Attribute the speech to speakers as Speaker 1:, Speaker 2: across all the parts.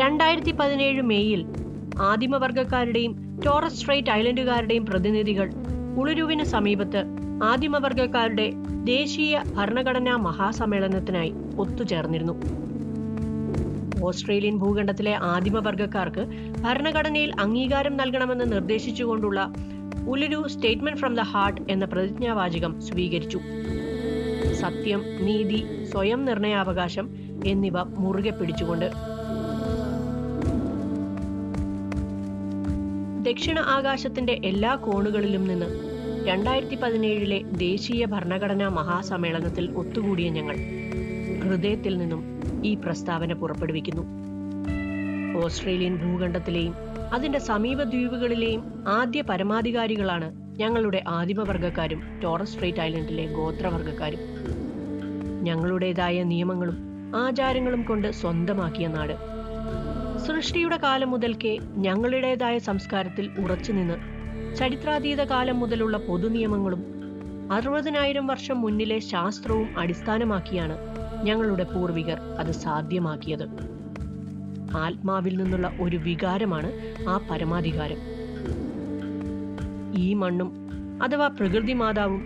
Speaker 1: രണ്ടായിരത്തി പതിനേഴ് മെയ്യിൽ ആദിമവർഗക്കാരുടെയും ടോറസ് സ്ട്രൈറ്റ് ഐലൻഡുകാരുടെയും പ്രതിനിധികൾ ഉളുരുവിന് സമീപത്ത് ആദിമവർഗക്കാരുടെ ദേശീയ ഭരണഘടനാ മഹാസമ്മേളനത്തിനായി ഒത്തുചേർന്നിരുന്നു. ഓസ്ട്രേലിയൻ ഭൂഖണ്ഡത്തിലെ ആദിമവർഗക്കാർക്ക് ഭരണഘടനയിൽ അംഗീകാരം നൽകണമെന്ന് നിർദ്ദേശിച്ചുകൊണ്ടുള്ള Uluru statement from the heart എന്ന പ്രതിജ്ഞാവാചകം സ്വീകരിച്ചു. സത്യം നീതി സ്വയം നിർണയാവകാശം എന്നിവ മുറുകെ പിടിച്ചുകൊണ്ട് ദക്ഷിണ ആകാശത്തിന്റെ എല്ലാ കോണുകളിലും നിന്ന് രണ്ടായിരത്തി പതിനേഴിലെ ദേശീയ ഭരണഘടനാ മഹാസമ്മേളനത്തിൽ ഒത്തുകൂടിയ ഞങ്ങൾ ഹൃദയത്തിൽ നിന്നും ഈ പ്രസ്താവന പുറപ്പെടുവിക്കുന്നു. ഓസ്ട്രേലിയൻ ഭൂഖണ്ഡത്തിലെയും അതിന്റെ സമീപ ദ്വീപുകളിലെയും ആദ്യ പരമാധികാരികളാണ് ഞങ്ങളുടെ ആദിമവർഗക്കാരും ടോറസ് സ്ട്രേറ്റ് ഐലൻഡിലെ ഗോത്രവർഗക്കാരും ഞങ്ങളുടേതായ നിയമങ്ങളും ആചാരങ്ങളും കൊണ്ട് സ്വന്തമാക്കിയ നാട് സൃഷ്ടിയുടെ കാലം മുതൽക്കേ ഞങ്ങളുടേതായ സംസ്കാരത്തിൽ ഉറച്ചുനിന്ന് ചരിത്രാതീത കാലം മുതലുള്ള പൊതുനിയമങ്ങളും അറുപതിനായിരം വർഷം മുന്നിലെ ശാസ്ത്രവും അടിസ്ഥാനമാക്കിയാണ് ഞങ്ങളുടെ പൂർവികർ അത് സാധ്യമാക്കിയത്. ആത്മാവിൽ നിന്നുള്ള ഒരു വികാരമാണ് ആ പരമാധികാരം. ഈ മണ്ണും അഥവാ പ്രകൃതി മാതാവും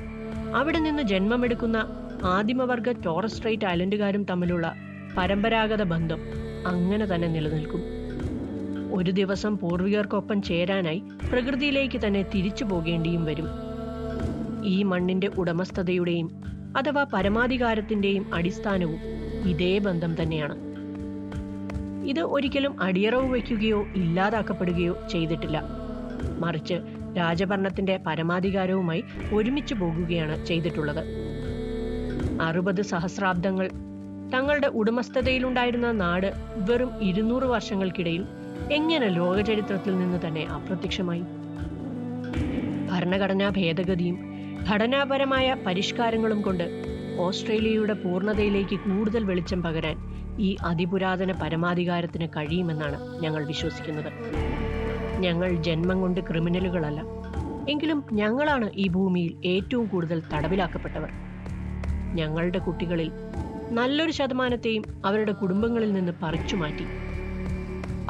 Speaker 1: അവിടെ നിന്ന് ജന്മമെടുക്കുന്ന ആദിമവർഗ ടോറസ് സ്ട്രൈറ്റ് ഐലൻഡുകാരും തമ്മിലുള്ള പരമ്പരാഗത ബന്ധം അങ്ങനെ തന്നെ നിലനിൽക്കും. ഒരു ദിവസം പൂർവികർക്കൊപ്പം ചേരാനായി പ്രകൃതിയിലേക്ക് തന്നെ തിരിച്ചു പോകേണ്ടിയും വരും. ഈ മണ്ണിന്റെ ഉടമസ്ഥതയുടെയും അഥവാ പരമാധികാരത്തിന്റെയും അടിസ്ഥാനവും ഇതേ ബന്ധം തന്നെയാണ്. ഇത് ഒരിക്കലും അടിയറവ് വയ്ക്കുകയോ ഇല്ലാതാക്കപ്പെടുകയോ ചെയ്തിട്ടില്ല. മറിച്ച് രാജഭരണത്തിന്റെ പരമാധികാരവുമായി ഒരുമിച്ച് പോകുകയാണ് ചെയ്തിട്ടുള്ളത്. അറുപത് സഹസ്രാബ്ദങ്ങൾ തങ്ങളുടെ ഉടമസ്ഥതയിലുണ്ടായിരുന്ന നാട് വെറും ഇരുന്നൂറ് വർഷങ്ങൾക്കിടയിൽ എങ്ങനെ ലോകചരിത്രത്തിൽ നിന്ന് തന്നെ അപ്രത്യക്ഷമായി? ഭരണഘടനാ ഭേദഗതിയും ഘടനാപരമായ പരിഷ്കാരങ്ങളും കൊണ്ട് ഓസ്ട്രേലിയയുടെ പൂർണതയിലേക്ക് കൂടുതൽ വെളിച്ചം പകരാൻ ഈ അതിപുരാതന പരമാധികാരത്തിന് കഴിയുമെന്നാണ് ഞങ്ങൾ വിശ്വസിക്കുന്നത്. ഞങ്ങൾ ജന്മം കൊണ്ട് ക്രിമിനലുകളല്ല. എങ്കിലും ഞങ്ങളാണ് ഈ ഭൂമിയിൽ ഏറ്റവും കൂടുതൽ തടവിലാക്കപ്പെട്ടവർ. ഞങ്ങളുടെ കുട്ടികളിൽ നല്ലൊരു ശതമാനത്തെയും അവരുടെ കുടുംബങ്ങളിൽ നിന്ന് പറിച്ചു മാറ്റി.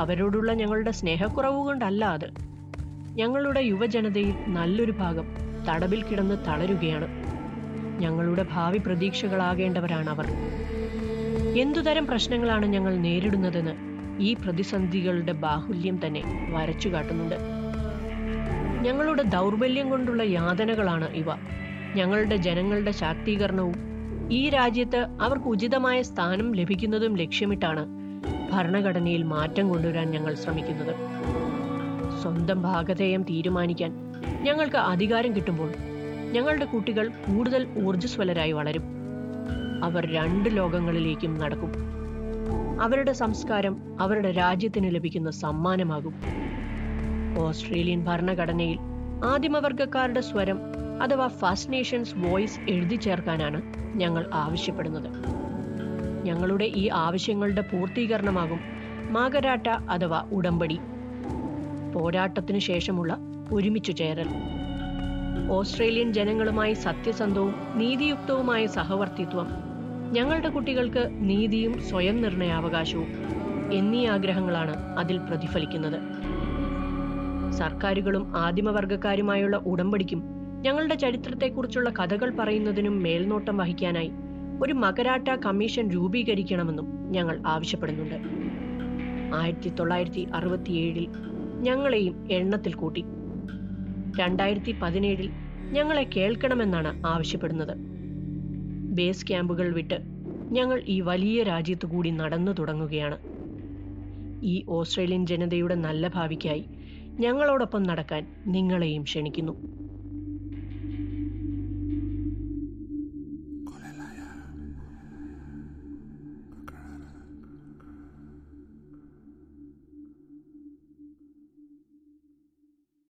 Speaker 1: അവരോടുള്ള ഞങ്ങളുടെ സ്നേഹക്കുറവ് കൊണ്ടല്ല അത്. ഞങ്ങളുടെ യുവജനതയിൽ നല്ലൊരു ഭാഗം തടവിൽ കിടന്ന് തളരുകയാണ്. ഞങ്ങളുടെ ഭാവി പ്രതീക്ഷകളാകേണ്ടവരാണ് അവർ. എന്തുതരം പ്രശ്നങ്ങളാണ് ഞങ്ങൾ നേരിടുന്നതെന്ന് ഈ പ്രതിസന്ധികളുടെ ബാഹുല്യം തന്നെ വരച്ചു കാട്ടുന്നുണ്ട്. ഞങ്ങളുടെ ദൗർബല്യം കൊണ്ടുള്ള യാതനകളാണ് ഇവ. ഞങ്ങളുടെ ജനങ്ങളുടെ ശാക്തീകരണവും ഈ രാജ്യത്ത് അവർക്ക് ഉചിതമായ സ്ഥാനം ലഭിക്കുന്നതും ലക്ഷ്യമിട്ടാണ് ഭരണഘടനയിൽ മാറ്റം കൊണ്ടുവരാൻ ഞങ്ങൾ ശ്രമിക്കുന്നത്. സ്വന്തം ഭാഗധേയം തീരുമാനിക്കാൻ ഞങ്ങൾക്ക് അധികാരം കിട്ടുമ്പോൾ ഞങ്ങളുടെ കുട്ടികൾ കൂടുതൽ ഊർജസ്വലരായി വളരും. അവർ രണ്ട് ലോകങ്ങളിലേക്കും നടക്കും. അവരുടെ സംസ്കാരം അവരുടെ രാജ്യത്തിന് ലഭിക്കുന്ന സമ്മാനമാകും. ഓസ്ട്രേലിയൻ ഭരണഘടനയിൽ ആദിമവർഗക്കാരുടെ സ്വരം അഥവാ ഫസ്റ്റ് നേഷൻസ് വോയിസ് എഴുതി ചേർക്കാനാണ് ഞങ്ങൾ ആവശ്യപ്പെടുന്നത്. ഞങ്ങളുടെ ഈ ആവശ്യങ്ങളുടെ പൂർത്തീകരണമാകും മാകരാട്ട അഥവാ ഉടമ്പടി. പോരാട്ടത്തിനു ശേഷമുള്ള ഒരുമിച്ചു ചേരൽ. ഓസ്ട്രേലിയൻ ജനങ്ങളുമായി സത്യസന്ധവും നീതിയുക്തവുമായ സഹവർത്തിത്വം. ഞങ്ങളുടെ കുട്ടികൾക്ക് നീതിയും സ്വയം നിർണയാവകാശവും എന്നീ ആഗ്രഹങ്ങളാണ് അതിൽ പ്രതിഫലിക്കുന്നത്. സർക്കാരുകളും ആദിമവർഗക്കാരുമായുള്ള ഉടമ്പടിക്കും ഞങ്ങളുടെ ചരിത്രത്തെക്കുറിച്ചുള്ള കഥകൾ പറയുന്നതിനും മേൽനോട്ടം വഹിക്കാനായി ഒരു മകരാട്ട കമ്മീഷൻ രൂപീകരിക്കണമെന്നും ഞങ്ങൾ ആവശ്യപ്പെടുന്നുണ്ട്. ആയിരത്തി തൊള്ളായിരത്തി അറുപത്തിയേഴിൽ ഞങ്ങളെയും എണ്ണത്തിൽ കൂട്ടി. രണ്ടായിരത്തി പതിനേഴിൽ ഞങ്ങളെ കേൾക്കണമെന്നാണ് ആവശ്യപ്പെടുന്നത്. ബേസ് ക്യാമ്പുകൾ വിട്ട് ഞങ്ങൾ ഈ വലിയ രാജ്യത്തു കൂടി നടന്നു തുടങ്ങുകയാണ്. ഈ ഓസ്ട്രേലിയൻ ജനതയുടെ നല്ല ഭാവിക്കായി ഞങ്ങളോടൊപ്പം നടക്കാൻ നിങ്ങളെയും ക്ഷണിക്കുന്നു.